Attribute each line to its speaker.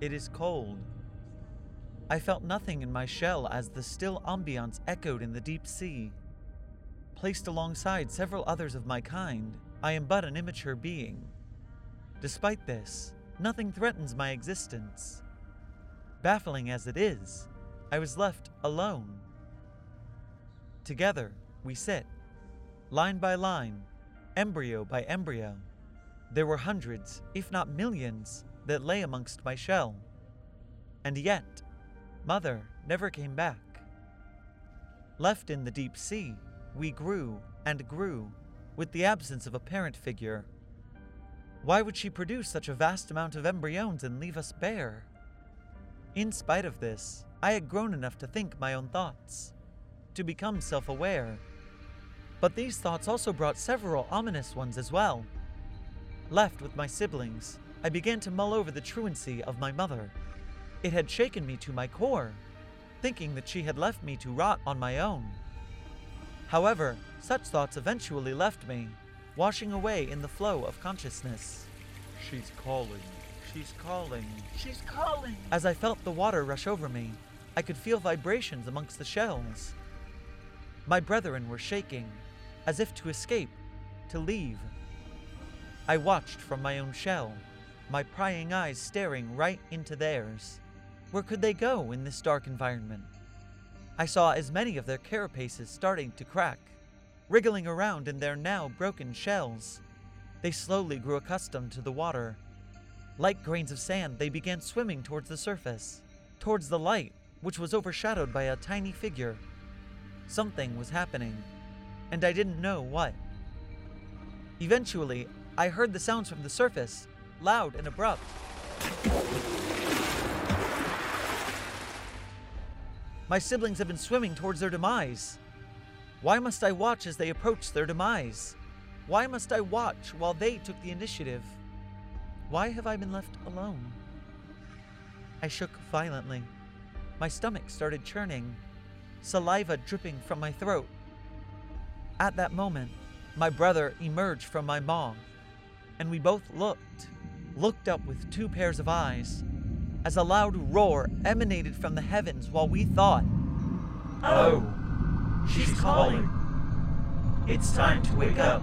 Speaker 1: It is cold. I felt nothing in my shell as the still ambiance echoed in the deep sea. Placed alongside several others of my kind, I am but an immature being. Despite this, nothing threatens my existence. Baffling as it is, I was left alone. Together, we sit, line by line, embryo by embryo. There were hundreds, if not millions, that lay amongst my shell. And yet, Mother never came back. Left in the deep sea, we grew and grew, with the absence of a parent figure. Why would she produce such a vast amount of embryons and leave us bare? In spite of this, I had grown enough to think my own thoughts, to become self aware. But these thoughts also brought several ominous ones as well. Left with my siblings, I began to mull over the truancy of my mother. It had shaken me to my core, thinking that she had left me to rot on my own. However, such thoughts eventually left me, washing away in the flow of consciousness.
Speaker 2: She's calling.
Speaker 1: She's calling.
Speaker 3: She's calling.
Speaker 1: As I felt the water rush over me, I could feel vibrations amongst the shells. My brethren were shaking, as if to escape, to leave. I watched from my own shell, my prying eyes staring right into theirs. Where could they go in this dark environment? I saw as many of their carapaces starting to crack, wriggling around in their now broken shells. They slowly grew accustomed to the water. Like grains of sand, they began swimming towards the surface, towards the light, which was overshadowed by a tiny figure. Something was happening, and I didn't know what. Eventually, I heard the sounds from the surface, loud and abrupt. My siblings have been swimming towards their demise. Why must I watch as they approach their demise? Why must I watch while they took the initiative? Why have I been left alone? I shook violently. My stomach started churning, saliva dripping from my throat. At that moment, my brother emerged from my maw, and we both looked, looked up with two pairs of eyes, as a loud roar emanated from the heavens while we thought,
Speaker 3: Oh, she's calling. It's time to wake up.